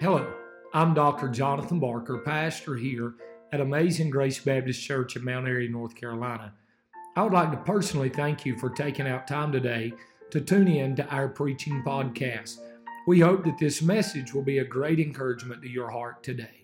Hello, I'm Dr. Jonathan Barker, pastor here at Amazing Grace Baptist Church in Mount Airy, North Carolina. I would like to personally thank you for taking out time today to tune in to our preaching podcast. We hope that this message will be a great encouragement to your heart today.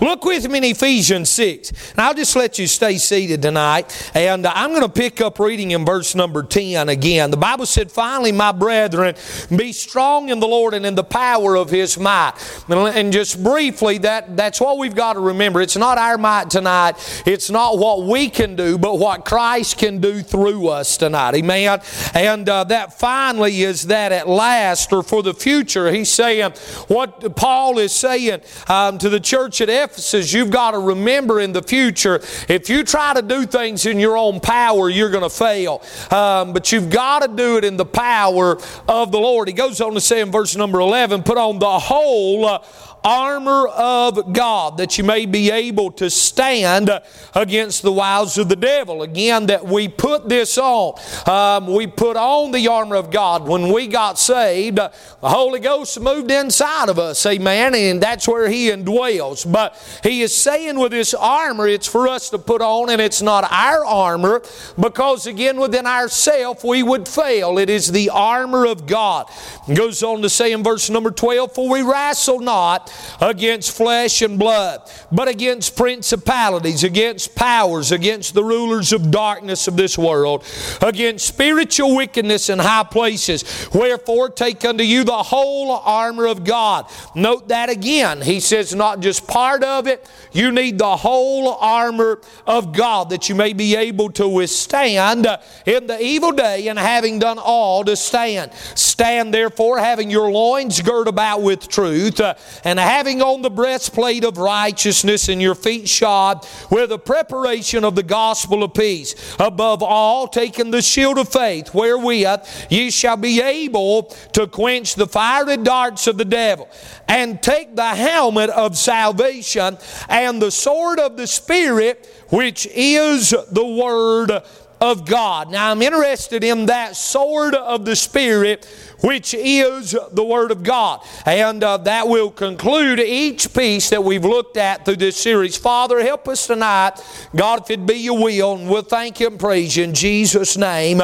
Look with me in Ephesians 6. And I'll just let you stay seated tonight. And I'm going to pick up reading in verse number 10 again. The Bible said, Finally, my brethren, be strong in the Lord and in the power of his might. And just briefly, that, that's what we've got to remember. It's not our might tonight. It's not what we can do, but what Christ can do through us tonight. Amen. And uh, that finally is that at last or for the future. He's saying what Paul is saying um, to the church at at Ephesus, you've got to remember in the future, if you try to do things in your own power, you're going to fail. Um, but you've got to do it in the power of the Lord. He goes on to say in verse number 11, put on the whole uh, armor of God that you may be able to stand against the wiles of the devil. Again, that we put this on. Um, we put on the armor of God. When we got saved, the Holy Ghost moved inside of us, amen, and that's where He indwells. But He is saying with this armor, it's for us to put on, and it's not our armor, because again, within ourself we would fail. It is the armor of God. It goes on to say in verse number 12, For we wrestle not against flesh and blood, but against principalities, against powers, against the rulers of darkness of this world, against spiritual wickedness in high places. Wherefore, take unto you the whole armor of God. Note that again. He says, not just part of it, you need the whole armor of God that you may be able to withstand in the evil day and having done all to stand. Stand therefore, having your loins girt about with truth, and and having on the breastplate of righteousness and your feet shod with the preparation of the gospel of peace. Above all, taking the shield of faith, wherewith ye shall be able to quench the fiery darts of the devil, and take the helmet of salvation and the sword of the Spirit, which is the word of God. Now, I'm interested in that sword of the Spirit which is the Word of God. And uh, that will conclude each piece that we've looked at through this series. Father, help us tonight. God, if it be your will, and we'll thank you and praise you in Jesus' name.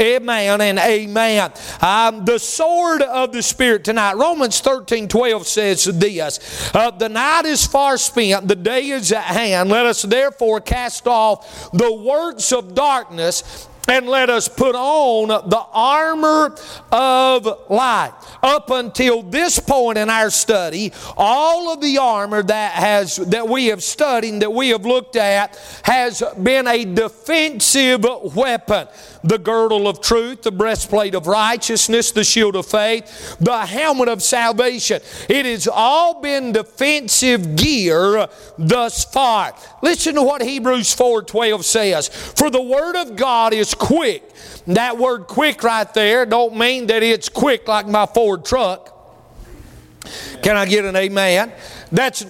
Amen and amen. Um, the sword of the Spirit tonight. Romans 13 12 says this uh, The night is far spent, the day is at hand. Let us therefore cast off the works of darkness darkness and let us put on the armor of light. Up until this point in our study, all of the armor that has that we have studied that we have looked at has been a defensive weapon the girdle of truth, the breastplate of righteousness, the shield of faith, the helmet of salvation. It has all been defensive gear thus far. Listen to what Hebrews 4:12 says. For the word of God is quick. That word quick right there don't mean that it's quick like my Ford truck. Can I get an amen? That's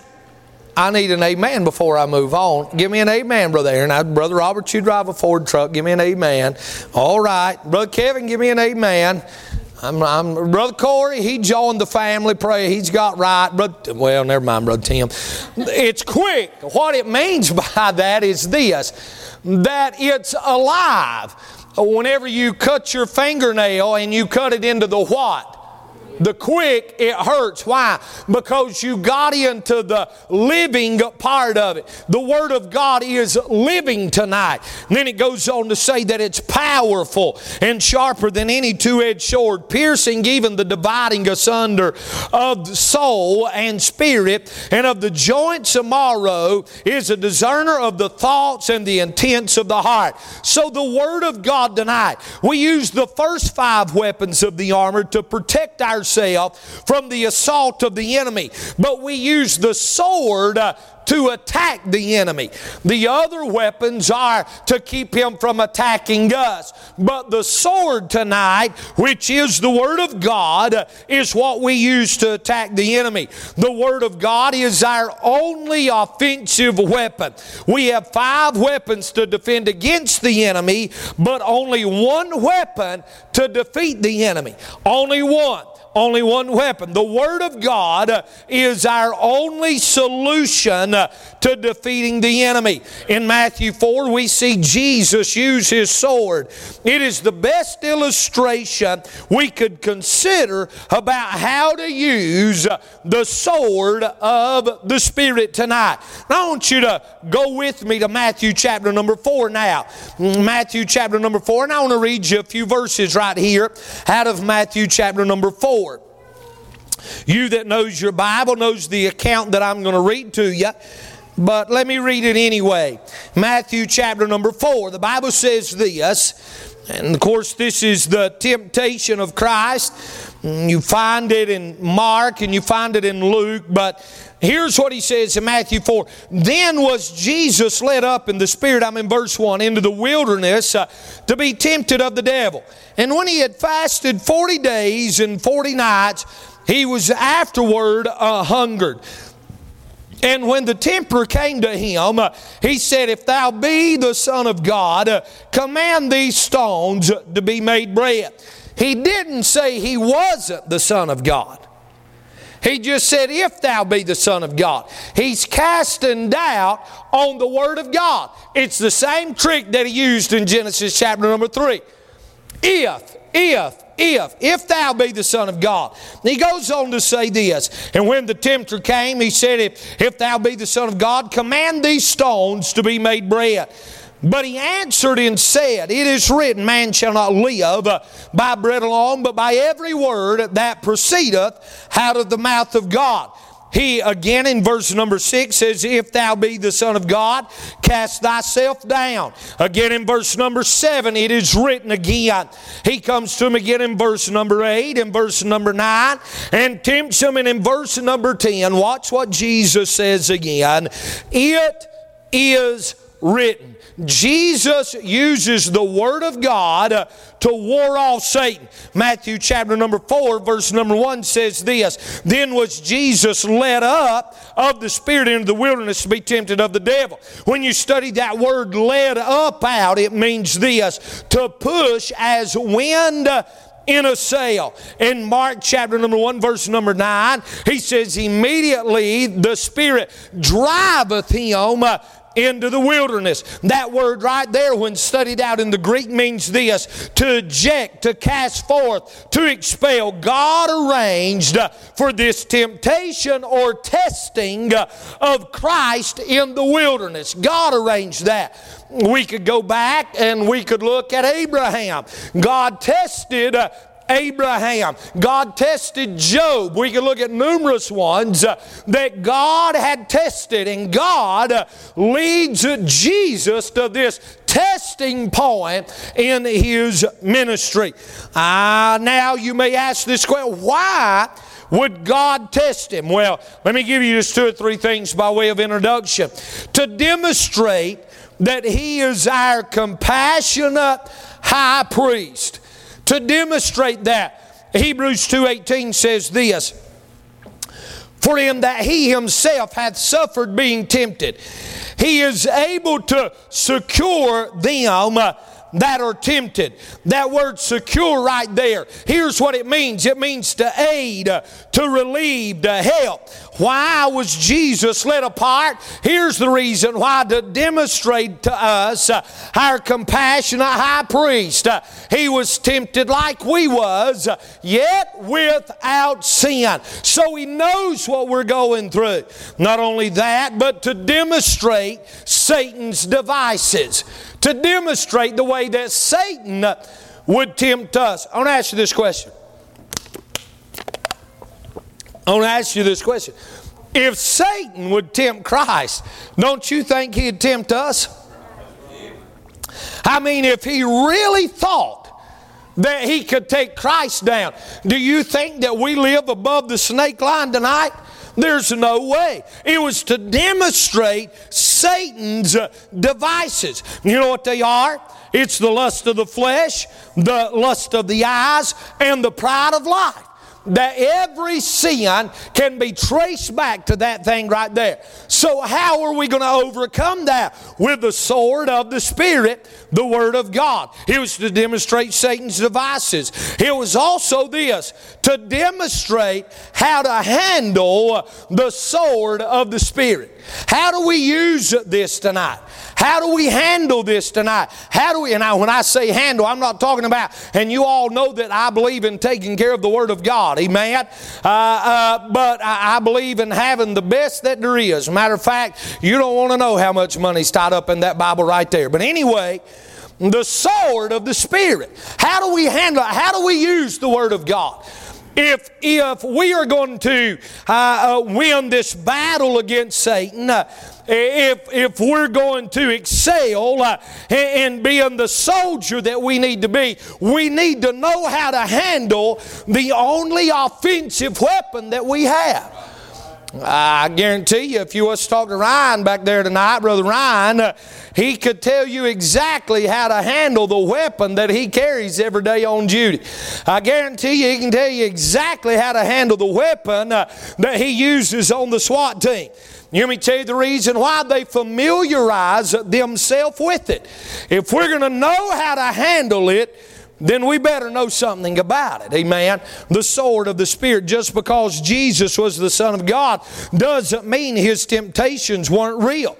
I need an amen before I move on. Give me an amen, Brother Aaron. I, Brother Robert, you drive a Ford truck. Give me an amen. All right. Brother Kevin, give me an amen. I'm, I'm, Brother Corey, he joined the family prayer. He's got right. Brother, well, never mind, Brother Tim. It's quick. What it means by that is this that it's alive. Whenever you cut your fingernail and you cut it into the what? The quick, it hurts. Why? Because you got into the living part of it. The Word of God is living tonight. And then it goes on to say that it's powerful and sharper than any two edged sword, piercing even the dividing asunder of the soul and spirit and of the joints of marrow, is a discerner of the thoughts and the intents of the heart. So the Word of God tonight, we use the first five weapons of the armor to protect our from the assault of the enemy. But we use the sword uh, to attack the enemy. The other weapons are to keep him from attacking us. But the sword tonight, which is the Word of God, is what we use to attack the enemy. The Word of God is our only offensive weapon. We have five weapons to defend against the enemy, but only one weapon to defeat the enemy. Only one. Only one weapon. The Word of God is our only solution to defeating the enemy. In Matthew 4, we see Jesus use his sword. It is the best illustration we could consider about how to use the sword of the Spirit tonight. I want you to go with me to Matthew chapter number 4 now. Matthew chapter number 4, and I want to read you a few verses right here out of Matthew chapter number 4. You that knows your Bible knows the account that I'm going to read to you. But let me read it anyway. Matthew chapter number 4. The Bible says this, and of course, this is the temptation of Christ. You find it in Mark and you find it in Luke, but here's what he says in Matthew 4. Then was Jesus led up in the Spirit, I'm in verse 1, into the wilderness uh, to be tempted of the devil. And when he had fasted 40 days and 40 nights, he was afterward uh, hungered. And when the tempter came to him, uh, he said, If thou be the Son of God, uh, command these stones to be made bread. He didn't say he wasn't the Son of God. He just said, If thou be the Son of God. He's casting doubt on the Word of God. It's the same trick that he used in Genesis chapter number 3. If, if, if, if thou be the Son of God. He goes on to say this, and when the tempter came, he said, if, if thou be the Son of God, command these stones to be made bread. But he answered and said, It is written, Man shall not live uh, by bread alone, but by every word that proceedeth out of the mouth of God. He again in verse number six says, If thou be the Son of God, cast thyself down. Again in verse number seven, it is written again. He comes to him again in verse number eight, in verse number nine, and tempts him. And in verse number ten, watch what Jesus says again. It is written. Jesus uses the Word of God to war off Satan. Matthew chapter number 4, verse number 1 says this Then was Jesus led up of the Spirit into the wilderness to be tempted of the devil. When you study that word led up out, it means this to push as wind in a sail. In Mark chapter number 1, verse number 9, he says, Immediately the Spirit driveth him into the wilderness. That word right there, when studied out in the Greek, means this to eject, to cast forth, to expel. God arranged for this temptation or testing of Christ in the wilderness. God arranged that. We could go back and we could look at Abraham. God tested Abraham. God tested Job. We can look at numerous ones uh, that God had tested, and God uh, leads Jesus to this testing point in his ministry. Uh, now you may ask this question why? Would God test him? Well, let me give you just two or three things by way of introduction. To demonstrate that he is our compassionate high priest to demonstrate that. Hebrews 2:18 says this, for him that he himself hath suffered being tempted, he is able to succour them uh, that are tempted. That word succour right there. Here's what it means it means to aid, uh, to relieve, to help. Why was Jesus led apart? Here's the reason why to demonstrate to us uh, our compassionate high priest. Uh, he was tempted like we was, uh, yet without sin. So he knows what we're going through. Not only that, but to demonstrate Satan's devices to demonstrate the way that Satan would tempt us. I want to ask you this question. I want to ask you this question. If Satan would tempt Christ, don't you think he'd tempt us? I mean, if he really thought that he could take Christ down, do you think that we live above the snake line tonight? There's no way. It was to demonstrate Satan's uh, devices. You know what they are? It's the lust of the flesh, the lust of the eyes, and the pride of life. That every sin can be traced back to that thing right there. So, how are we going to overcome that? With the sword of the Spirit, the Word of God. It was to demonstrate Satan's devices. It was also this to demonstrate how to handle the sword of the Spirit. How do we use this tonight? How do we handle this tonight? How do we, and I, when I say handle, I'm not talking about, and you all know that I believe in taking care of the Word of God, amen? Uh, uh, but I, I, believe in having the best that there is. Matter of fact, you don't want to know how much money's tied up in that Bible right there. But anyway, the sword of the Spirit. How do we handle it? How do we use the Word of God? If, if we are going to uh, uh, win this battle against Satan, uh, if, if we're going to excel uh, in being the soldier that we need to be, we need to know how to handle the only offensive weapon that we have. I guarantee you, if you was to talk to Ryan back there tonight, Brother Ryan, uh, he could tell you exactly how to handle the weapon that he carries every day on duty. I guarantee you, he can tell you exactly how to handle the weapon uh, that he uses on the SWAT team. Let me tell you the reason why they familiarize themselves with it. If we're going to know how to handle it, then we better know something about it. Amen. The sword of the Spirit. Just because Jesus was the Son of God doesn't mean his temptations weren't real.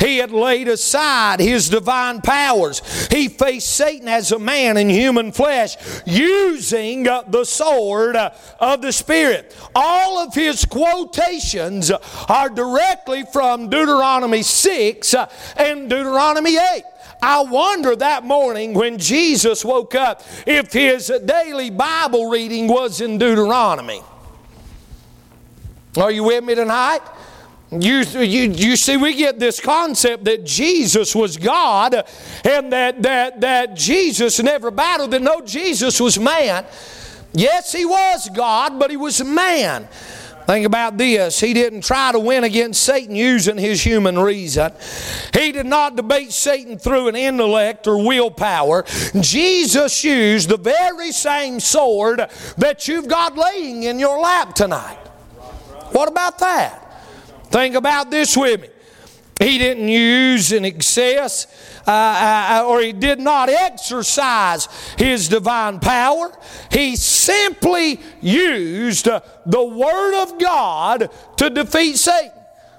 He had laid aside his divine powers. He faced Satan as a man in human flesh using uh, the sword uh, of the Spirit. All of his quotations are directly from Deuteronomy 6 uh, and Deuteronomy 8. I wonder that morning when Jesus woke up if his daily Bible reading was in Deuteronomy. Are you with me tonight? You, you, you see, we get this concept that Jesus was God and that, that, that Jesus never battled, that no, Jesus was man. Yes, he was God, but he was man. Think about this. He didn't try to win against Satan using his human reason. He did not debate Satan through an intellect or willpower. Jesus used the very same sword that you've got laying in your lap tonight. What about that? Think about this with me. He didn't use in excess, uh, uh, or he did not exercise his divine power. He simply used uh, the Word of God to defeat Satan.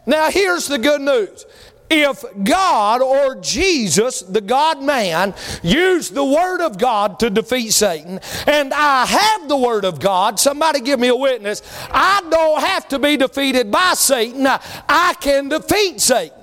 Now, here's the good news. If God or Jesus, the God man, used the Word of God to defeat Satan, and I have the Word of God, somebody give me a witness, I don't have to be defeated by Satan, I can defeat Satan.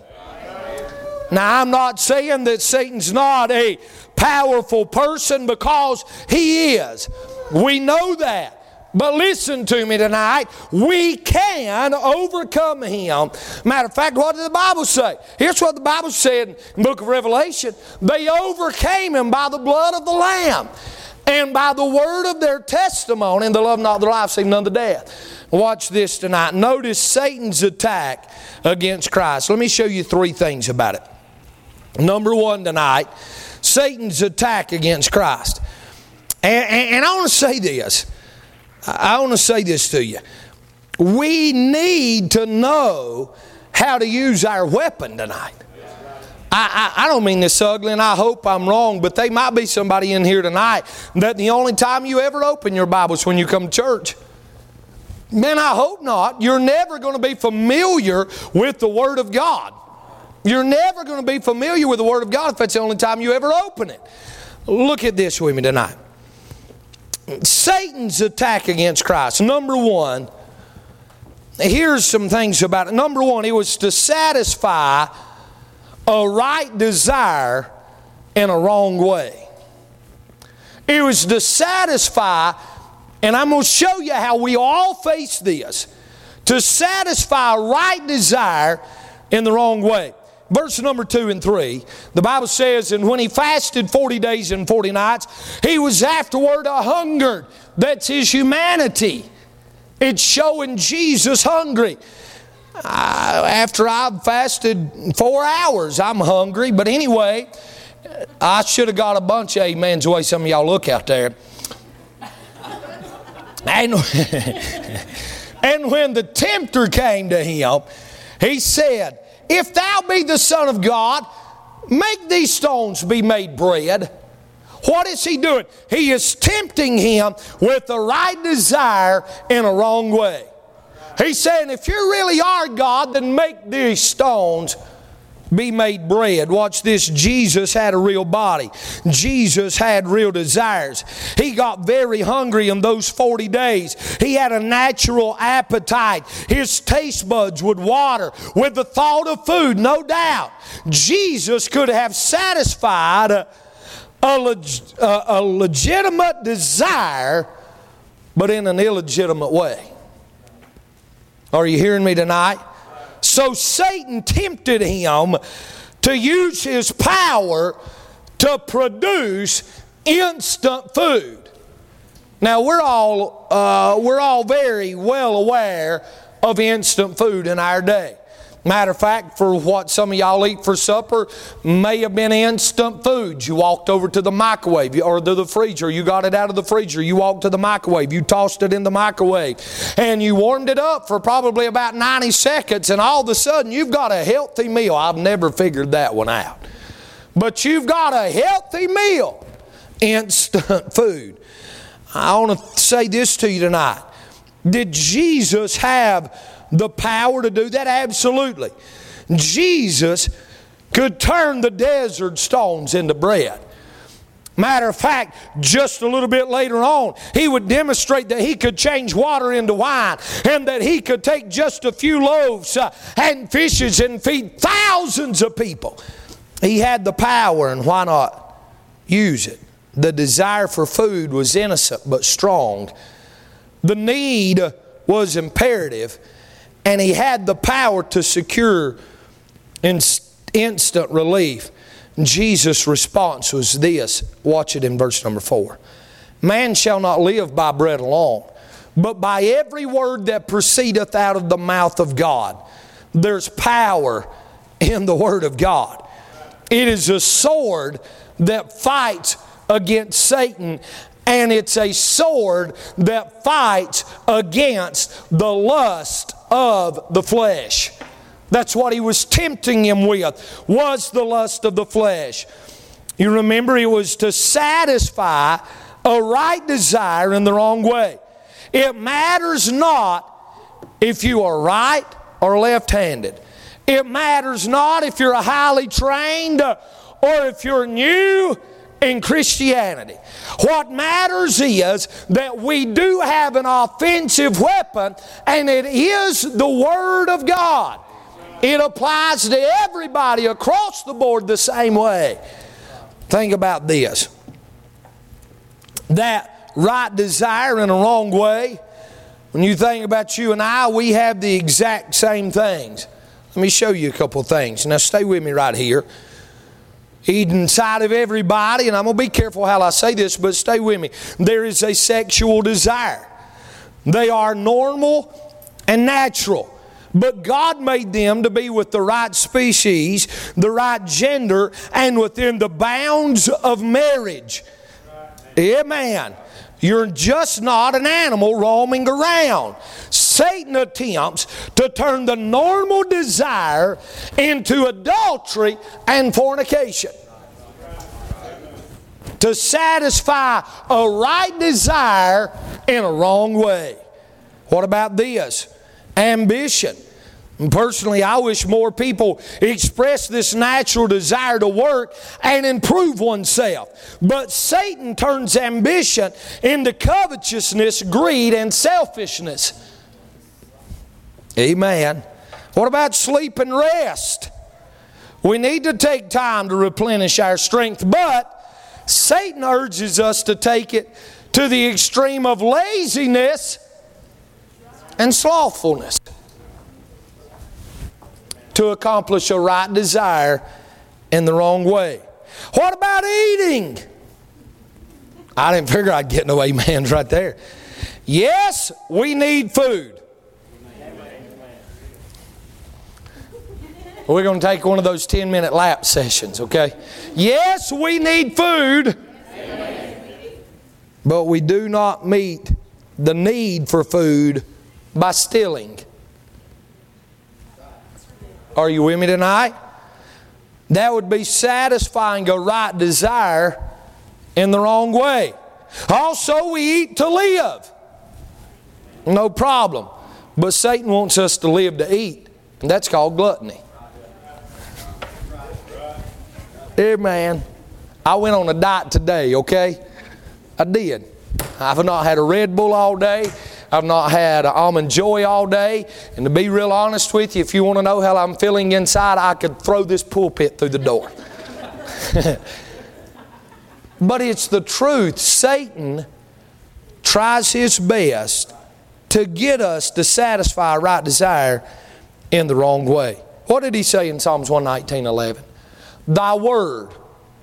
Now, I'm not saying that Satan's not a powerful person because he is. We know that. But listen to me tonight. We can overcome him. Matter of fact, what did the Bible say? Here's what the Bible said in the book of Revelation. They overcame him by the blood of the Lamb and by the word of their testimony, and the love not their life, even unto death. Watch this tonight. Notice Satan's attack against Christ. Let me show you three things about it. Number one tonight, Satan's attack against Christ. And, and, and I want to say this. I want to say this to you. We need to know how to use our weapon tonight. I, I, I, don't mean this ugly, and I hope I'm wrong, but there might be somebody in here tonight that the only time you ever open your Bible is when you come to church. Man, I hope not. You're never going to be familiar with the Word of God. You're never going to be familiar with the Word of God if that's the only time you ever open it. Look at this with me tonight. Satan's attack against Christ. Number one, here's some things about it. Number one, it was to satisfy a right desire in a wrong way. It was to satisfy, and I'm going to show you how we all face this, to satisfy a right desire in the wrong way verse number 2 and 3, the Bible says, And when he fasted 40 days and 40 nights, he was afterward a hungered. That's his humanity. It's showing Jesus hungry. I, after I've fasted four hours, I'm hungry. But anyway, I should have got a bunch of amens the way some of y'all look out there. And, and when the tempter came to him, he said, If thou be the Son of God, make these stones be made bread. What is he doing? He is tempting him with the right desire in a wrong way. He's saying, if you really are God, then make these stones be made bread. Watch this. Jesus had a real body. Jesus had real desires. He got very hungry in those 40 days. He had a natural appetite. His taste buds would water with the thought of food, no doubt. Jesus could have satisfied a, a, leg, a, a legitimate desire, but in an illegitimate way. Are you hearing me tonight? So Satan tempted him to use his power to produce instant food. Now we're all uh, we're all very well aware of instant food in our day. Matter of fact, for what some of y'all eat for supper may have been instant foods. You walked over to the microwave or to the freezer. You got it out of the freezer. You walked to the microwave. You tossed it in the microwave. And you warmed it up for probably about 90 seconds. And all of a sudden, you've got a healthy meal. I've never figured that one out. But you've got a healthy meal. Instant food. I want to say this to you tonight. Did Jesus have the power to do that? Absolutely. Jesus could turn the desert stones into bread. Matter of fact, just a little bit later on, he would demonstrate that he could change water into wine and that he could take just a few loaves uh, and fishes and feed thousands of people. He had the power, and why not use it? The desire for food was innocent but strong. The need was imperative and he had the power to secure instant relief. Jesus' response was this watch it in verse number four Man shall not live by bread alone, but by every word that proceedeth out of the mouth of God. There's power in the Word of God. It is a sword that fights against Satan and it's a sword that fights against the lust of the flesh. That's what he was tempting him with, was the lust of the flesh. You remember, it was to satisfy a right desire in the wrong way. It matters not if you are right or left handed. It matters not if you're highly trained or if you're new in Christianity. What matters is that we do have an offensive weapon, and it is the Word of God. It applies to everybody across the board the same way. Think about this that right desire in a wrong way. When you think about you and I, we have the exact same things. Let me show you a couple things. Now, stay with me right here inside of everybody, and I'm going to be careful how I say this, but stay with me. There is a sexual desire. They are normal and natural. But God made them to be with the right species, the right gender, and within the bounds of marriage. Amen. You're just not an animal roaming around. Satan attempts to turn the normal desire into adultery and fornication. To satisfy a right desire in a wrong way. What about this? Ambition. Personally, I wish more people express this natural desire to work and improve oneself. But Satan turns ambition into covetousness, greed, and selfishness. Amen. What about sleep and rest? We need to take time to replenish our strength, but Satan urges us to take it to the extreme of laziness and slothfulness to accomplish a right desire in the wrong way. What about eating? I didn't figure I'd get no amens right there. Yes, we need food. We're going to take one of those 10 minute lap sessions, okay? Yes, we need food, but we do not meet the need for food by stealing. Are you with me tonight? That would be satisfying a right desire in the wrong way. Also, we eat to live. No problem. But Satan wants us to live to eat, and that's called gluttony. Amen. I went on a diet today, okay? I did. I've not had a Red Bull all day. I've not had almond joy all day. And to be real honest with you, if you want to know how I'm feeling inside, I could throw this pulpit through the door. but it's the truth. Satan tries his best to get us to satisfy a right desire in the wrong way. What did he say in Psalms 119 11? Thy word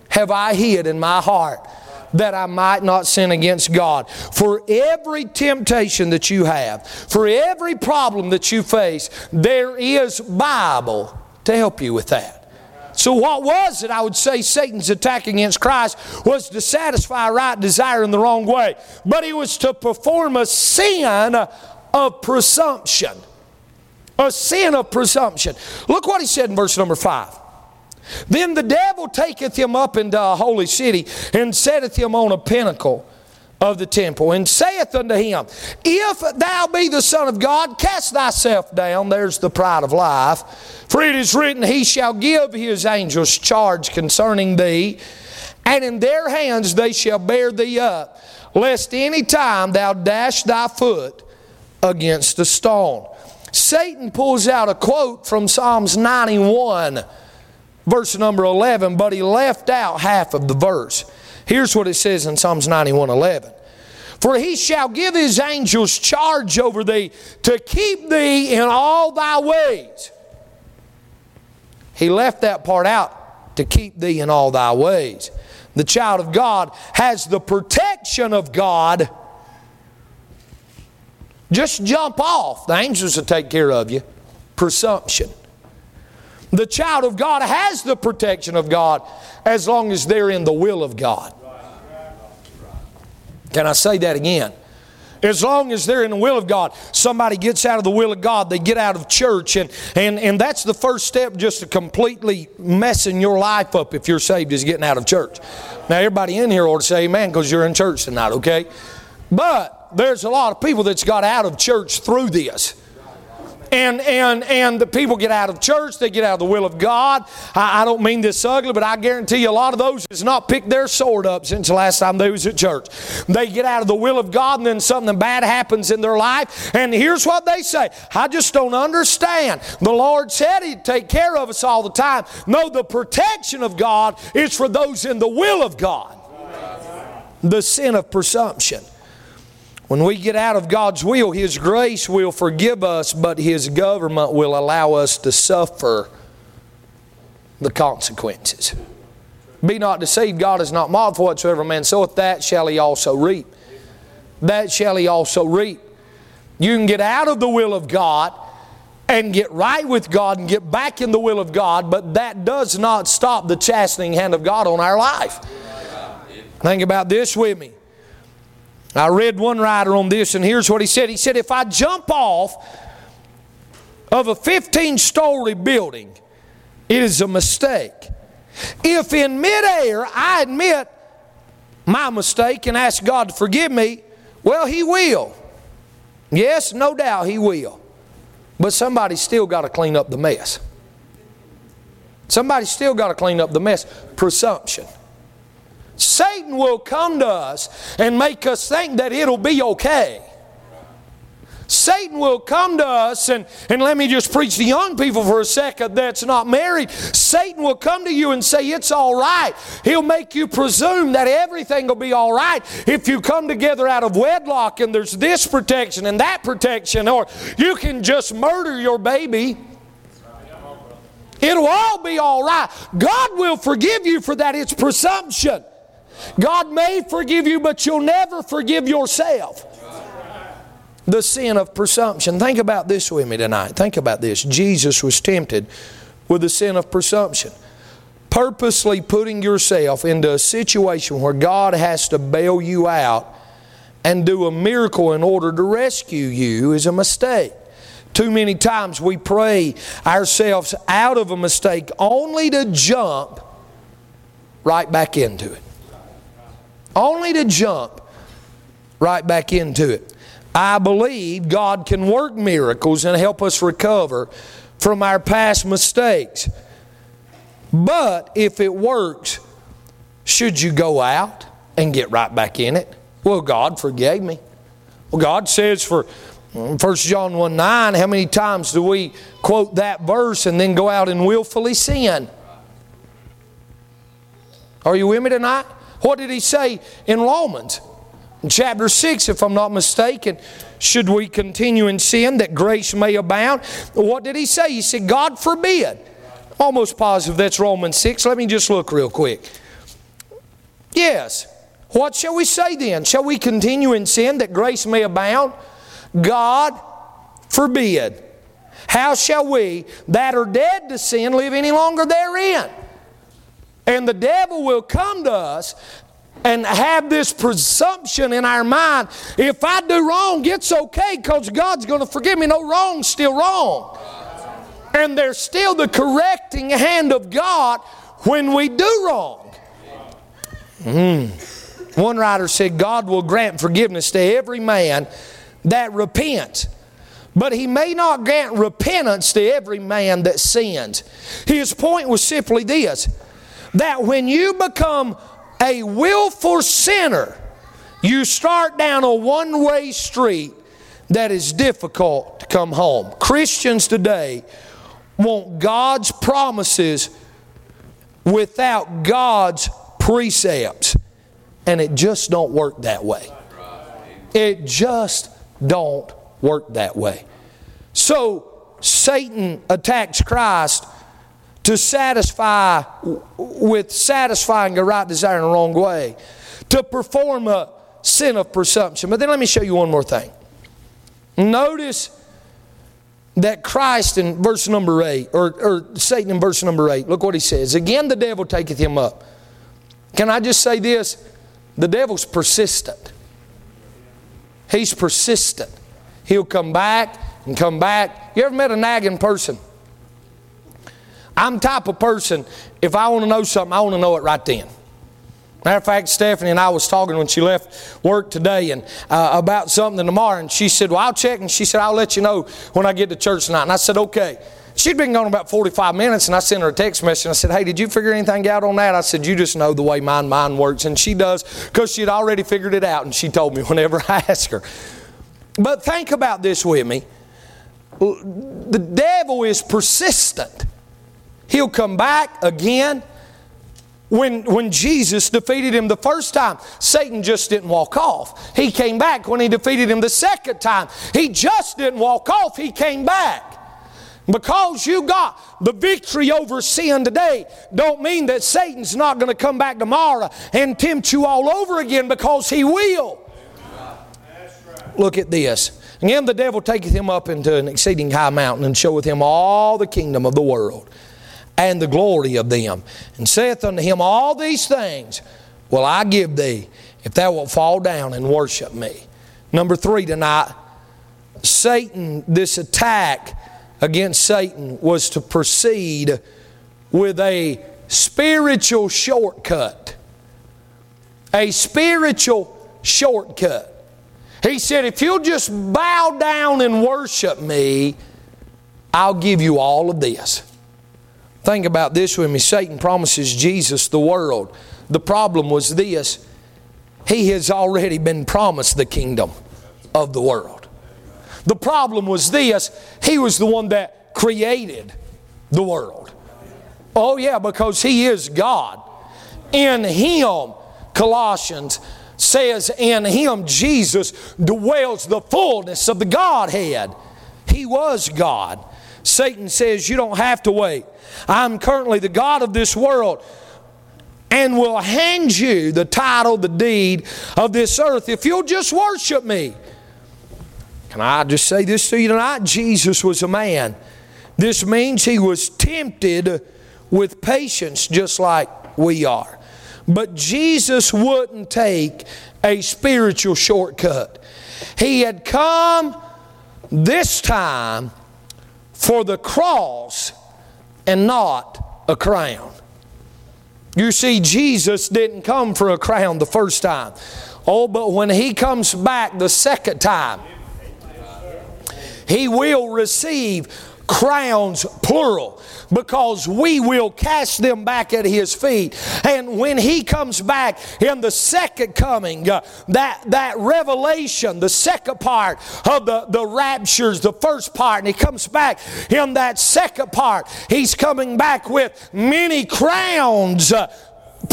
have I hid in my heart that I might not sin against God. For every temptation that you have, for every problem that you face, there is Bible to help you with that. So, what was it? I would say Satan's attack against Christ was to satisfy right desire in the wrong way, but he was to perform a sin of presumption. A sin of presumption. Look what he said in verse number 5. Then the devil taketh him up into a holy city and setteth him on a pinnacle of the temple and saith unto him, If thou be the Son of God, cast thyself down. There's the pride of life. For it is written, He shall give his angels charge concerning thee, and in their hands they shall bear thee up, lest any time thou dash thy foot against a stone. Satan pulls out a quote from Psalms 91 verse number 11, but he left out half of the verse. Here's what it says in Psalms 91 11. For he shall give his angels charge over thee to keep thee in all thy ways. He left that part out to keep thee in all thy ways. The child of God has the protection of God. Just jump off. The angels will take care of you. Presumption. The child of God has the protection of God as long as they're in the will of God. Can I say that again? As long as they're in the will of God, somebody gets out of the will of God, they get out of church, and, and, and that's the first step just to completely messing your life up if you're saved is getting out of church. Now, everybody in here ought to say amen because you're in church tonight, okay? But there's a lot of people that's got out of church through this and and and the people get out of church they get out of the will of god. I, I, don't mean this ugly but i guarantee you a lot of those has not picked their sword up since the last time they was at church. They get out of the will of god and then something bad happens in their life. And here's what they say. I just don't understand. The lord said he'd take care of us all the time. No the protection of god is for those in the will of god. The sin of presumption when we get out of God's will, His grace will forgive us, but His government will allow us to suffer the consequences. Be not deceived, God is not mocked, for whatsoever man soweth, that shall he also reap. That shall he also reap. You can get out of the will of God and get right with God and get back in the will of God, but that does not stop the chastening hand of God on our life. Think about this with me. I read one writer on this, and here's what he said. He said, If I jump off of a 15 story building, it is a mistake. If in midair I admit my mistake and ask God to forgive me, well, He will. Yes, no doubt He will. But somebody's still got to clean up the mess. Somebody's still got to clean up the mess. Presumption. Satan will come to us and make us think that it'll be okay. Satan will come to us, and, and let me just preach to young people for a second that's not married. Satan will come to you and say, It's all right. He'll make you presume that everything will be all right if you come together out of wedlock and there's this protection and that protection, or you can just murder your baby. It'll all be all right. God will forgive you for that. It's presumption. God may forgive you, but you'll never forgive yourself. The sin of presumption. Think about this with me tonight. Think about this. Jesus was tempted with the sin of presumption. Purposely putting yourself into a situation where God has to bail you out and do a miracle in order to rescue you is a mistake. Too many times we pray ourselves out of a mistake only to jump right back into it. Only to jump right back into it. I believe God can work miracles and help us recover from our past mistakes. But if it works, should you go out and get right back in it? Well, God forgave me. Well, God says for mm, 1 John 1 9, how many times do we quote that verse and then go out and willfully sin? Are you with me tonight? What did he say in Romans? Chapter 6, if I'm not mistaken, should we continue in sin that grace may abound? What did he say? He said, God forbid. Almost positive that's Romans 6. Let me just look real quick. Yes. What shall we say then? Shall we continue in sin that grace may abound? God forbid. How shall we that are dead to sin live any longer therein? And the devil will come to us and have this presumption in our mind if I do wrong, it's okay because God's going to forgive me. No, wrong's still wrong. And there's still the correcting hand of God when we do wrong. Mm. One writer said, God will grant forgiveness to every man that repents. But he may not grant repentance to every man that sins. His point was simply this that when you become a willful sinner, you start down a one way street that is difficult to come home. Christians today want God's promises without God's precepts, and it just don't work that way. It just don't work that way. So Satan attacks Christ to satisfy with satisfying a right desire in the wrong way, to perform a sin of presumption. But then let me show you one more thing. Notice that Christ in verse number 8, or, or Satan in verse number 8, look what he says. Again, the devil taketh him up. Can I just say this? The devil's persistent. He's persistent. He'll come back and come back. You ever met a nagging person? I'm type of person, if I want to know something, I want to know it right then. Matter of fact, Stephanie and I was talking when she left work today and uh, about something tomorrow, and she said, "Well, I'll check," and she said, "I'll let you know when I get to church tonight." And I said, "Okay." She'd been gone about 45 minutes, and I sent her a text message. And I said, Hey, did you figure anything out on that? I said, You just know the way my mind works. And she does, because she had already figured it out, and she told me whenever I asked her. But think about this with me the devil is persistent. He'll come back again. When, when Jesus defeated him the first time, Satan just didn't walk off. He came back when he defeated him the second time. He just didn't walk off, he came back. Because you got the victory over sin today, don't mean that Satan's not going to come back tomorrow and tempt you all over again because he will. Look at this. Again, the devil taketh him up into an exceeding high mountain and showeth him all the kingdom of the world and the glory of them, and saith unto him, All these things will I give thee if thou wilt fall down and worship me. Number three tonight, Satan, this attack against Satan was to proceed with a spiritual shortcut. A spiritual shortcut. He said, If you'll just bow down and worship me, I'll give you all of this. Think about this with me. Satan promises Jesus the world. The problem was this he has already been promised the kingdom of the world. The problem was this he was the one that created the world. Oh, yeah, because he is God. In him, Colossians says, in him, Jesus, dwells the fullness of the Godhead. He was God. Satan says, You don't have to wait. I'm currently the God of this world and will hand you the title, the deed of this earth if you'll just worship me. Can I just say this to you tonight? Jesus was a man. This means he was tempted with patience just like we are. But Jesus wouldn't take a spiritual shortcut. He had come this time for the cross and not a crown. You see, Jesus didn't come for a crown the first time. Oh, but when He comes back the second time, He will receive crowns, plural, because we will cast them back at His feet. And when He comes back in the second coming, uh, that, that revelation, the second part of the, the raptures, the first part, and He comes back in that second part, He's coming back with many crowns. Uh,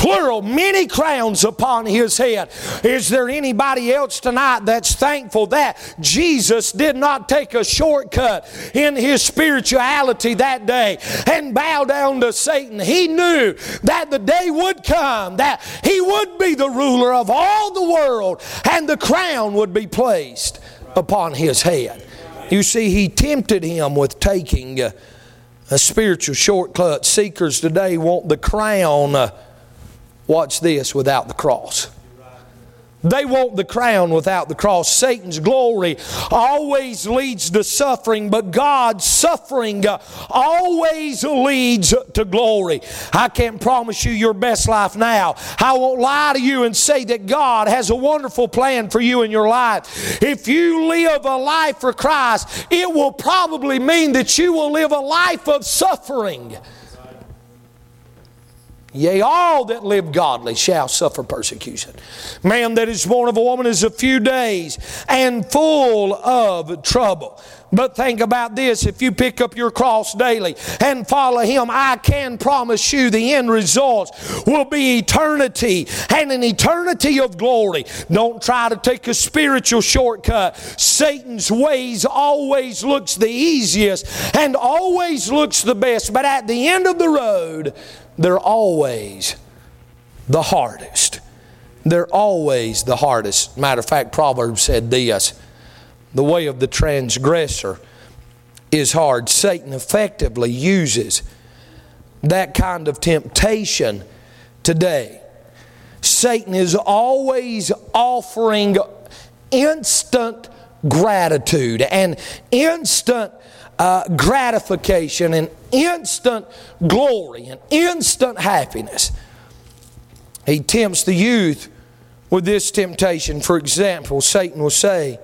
plural, many crowns upon his head. Is there anybody else tonight that's thankful that Jesus did not take a shortcut in his spirituality that day and bow down to Satan? He knew that the day would come that he would be the ruler of all the world and the crown would be placed upon his head. You see, he tempted him with taking a, a spiritual shortcut. Seekers today want the crown. Uh, Watch this, without the cross. They want the crown without the cross. Satan's glory always leads to suffering, but God's suffering uh, always leads to glory. I can't promise you your best life now. I won't lie to you and say that God has a wonderful plan for you in your life. If you live a life for Christ, it will probably mean that you will live a life of suffering. Yea, all that live godly shall suffer persecution. Man that is born of a woman is a few days and full of trouble. But think about this if you pick up your cross daily and follow Him, I can promise you the end result will be eternity and an eternity of glory. Don't try to take a spiritual shortcut. Satan's ways always looks the easiest and always looks the best, but at the end of the road, they're always the hardest. They're always the hardest. Matter of fact, Proverbs said this the way of the transgressor is hard. Satan effectively uses that kind of temptation today. Satan is always offering instant gratitude and instant uh, gratification and instant glory and instant happiness. He tempts the youth with this temptation. For example, Satan will say,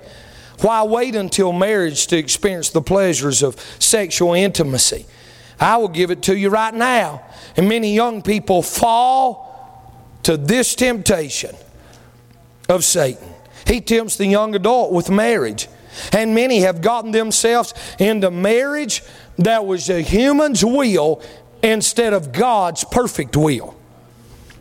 Why wait until marriage to experience the pleasures of sexual intimacy? I will give it to you right now. And many young people fall to this temptation of Satan. He tempts the young adult with marriage. And many have gotten themselves into marriage that was a human's will instead of God's perfect will.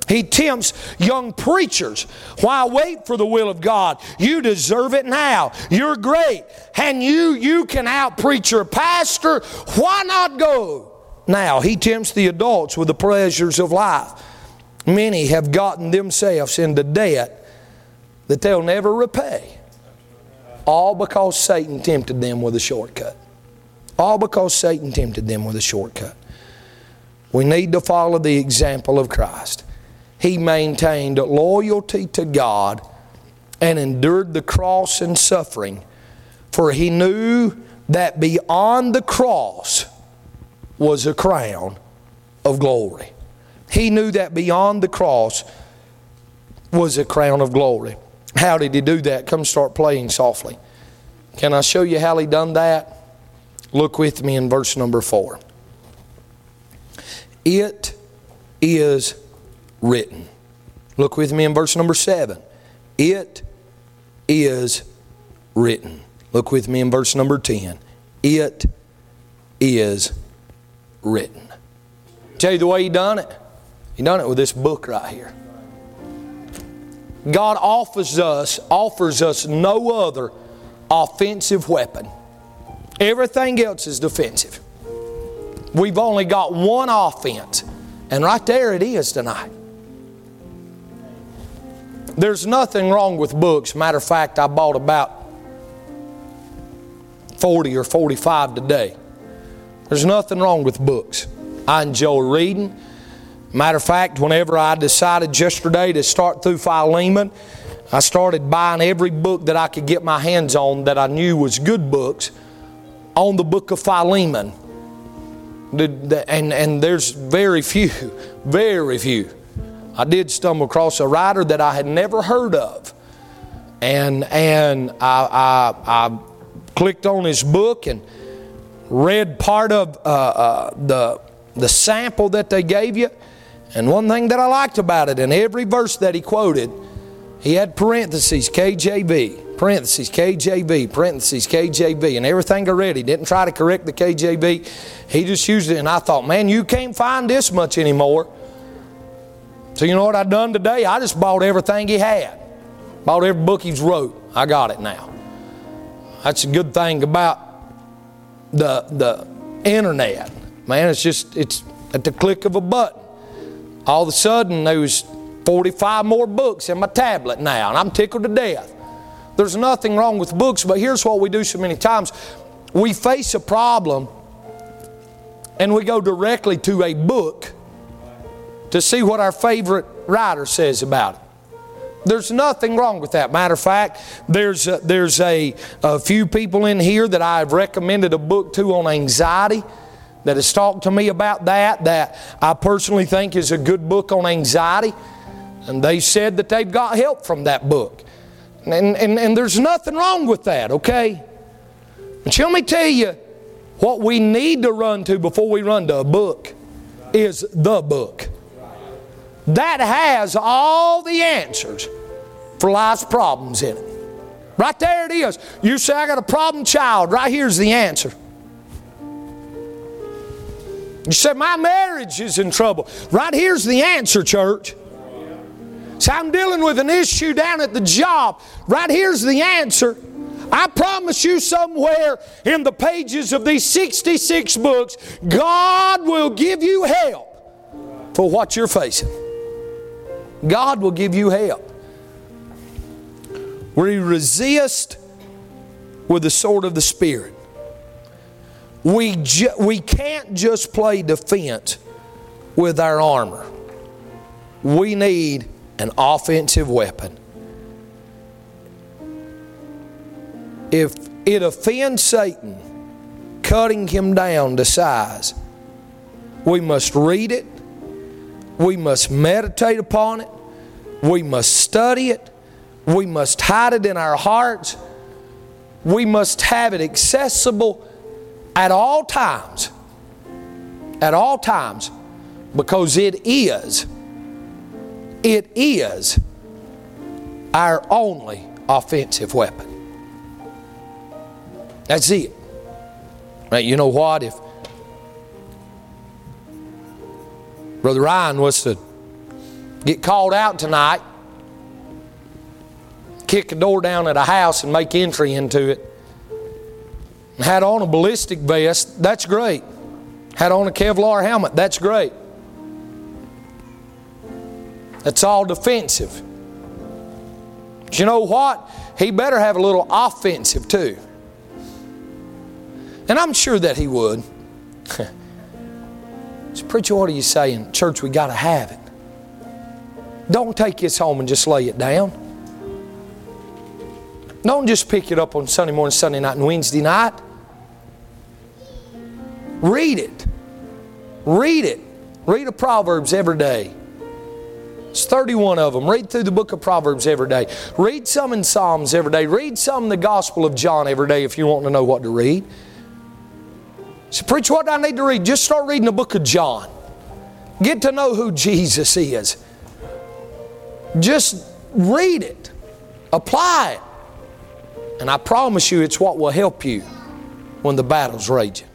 He tempts young preachers. Why wait for the will of God? You deserve it now. You're great. And you you can outpreach your pastor. Why not go? Now, he tempts the adults with the pleasures of life. Many have gotten themselves into debt that they'll never repay. All because Satan tempted them with a shortcut. All because Satan tempted them with a shortcut. We need to follow the example of Christ. He maintained loyalty to God and endured the cross and suffering, for he knew that beyond the cross was a crown of glory. He knew that beyond the cross was a crown of glory. How did he do that? Come start playing softly. Can I show you how he done that? Look with me in verse number 4. It is written. Look with me in verse number 7. It is written. Look with me in verse number 10. It is written. Tell you the way he done it. He done it with this book right here. God offers us, offers us no other offensive weapon. Everything else is defensive. We've only got one offense, and right there it is tonight. There's nothing wrong with books. Matter of fact, I bought about 40 or 45 today. There's nothing wrong with books. I enjoy reading. Matter of fact, whenever I decided yesterday to start through Philemon, I started buying every book that I could get my hands on that I knew was good books on the book of Philemon. And, and there's very few, very few. I did stumble across a writer that I had never heard of. And, and I, I, I clicked on his book and read part of uh, uh, the, the sample that they gave you. And one thing that I liked about it, in every verse that he quoted, he had parentheses, KJV, parentheses, KJV, parentheses, KJV, and everything I read. He didn't try to correct the KJV. He just used it, and I thought, man, you can't find this much anymore. So you know what I done today? I just bought everything he had. Bought every book he's wrote. I got it now. That's a good thing about the the internet. Man, it's just it's at the click of a button. All of a sudden there was 45 more books in my tablet now, and I'm tickled to death. There's nothing wrong with books, but here's what we do so many times. We face a problem and we go directly to a book to see what our favorite writer says about it. There's nothing wrong with that. Matter of fact, there's a, there's a, a few people in here that I've recommended a book to on anxiety that has talked to me about that, that I personally think is a good book on anxiety. And they said that they've got help from that book. And, and, and there's nothing wrong with that, okay? But let me tell you, what we need to run to before we run to a book is the book that has all the answers for life's problems in it. Right there it is. You say, I got a problem child. Right here's the answer. You say, My marriage is in trouble. Right here's the answer, church. So I'm dealing with an issue down at the job. Right here's the answer. I promise you, somewhere in the pages of these 66 books, God will give you help for what you're facing. God will give you help. We resist with the sword of the Spirit. We, ju- we can't just play defense with our armor. We need an offensive weapon. If it offends Satan, cutting him down to size, we must read it we must meditate upon it. We must study it. We must hide it in our hearts. We must have it accessible at all times. At all times. Because it is, it is our only offensive weapon. That's it. Right, you know what? If Brother Ryan was to get called out tonight, kick a door down at a house and make entry into it. Had on a ballistic vest, that's great. Had on a Kevlar helmet, that's great. That's all defensive. But you know what? He better have a little offensive too. And I'm sure that he would. So, preacher, what are you saying? Church, we got to have it. Don't take this home and just lay it down. Don't just pick it up on Sunday morning, Sunday night, and Wednesday night. Read it. Read it. Read a Proverbs every day. It's 31 of them. Read through the book of Proverbs every day. Read some in Psalms every day. Read some in the Gospel of John every day if you want to know what to read. So, preach, what do I need to read? Just start reading the book of John. Get to know who Jesus is. Just read it, apply it. And I promise you, it's what will help you when the battle's raging.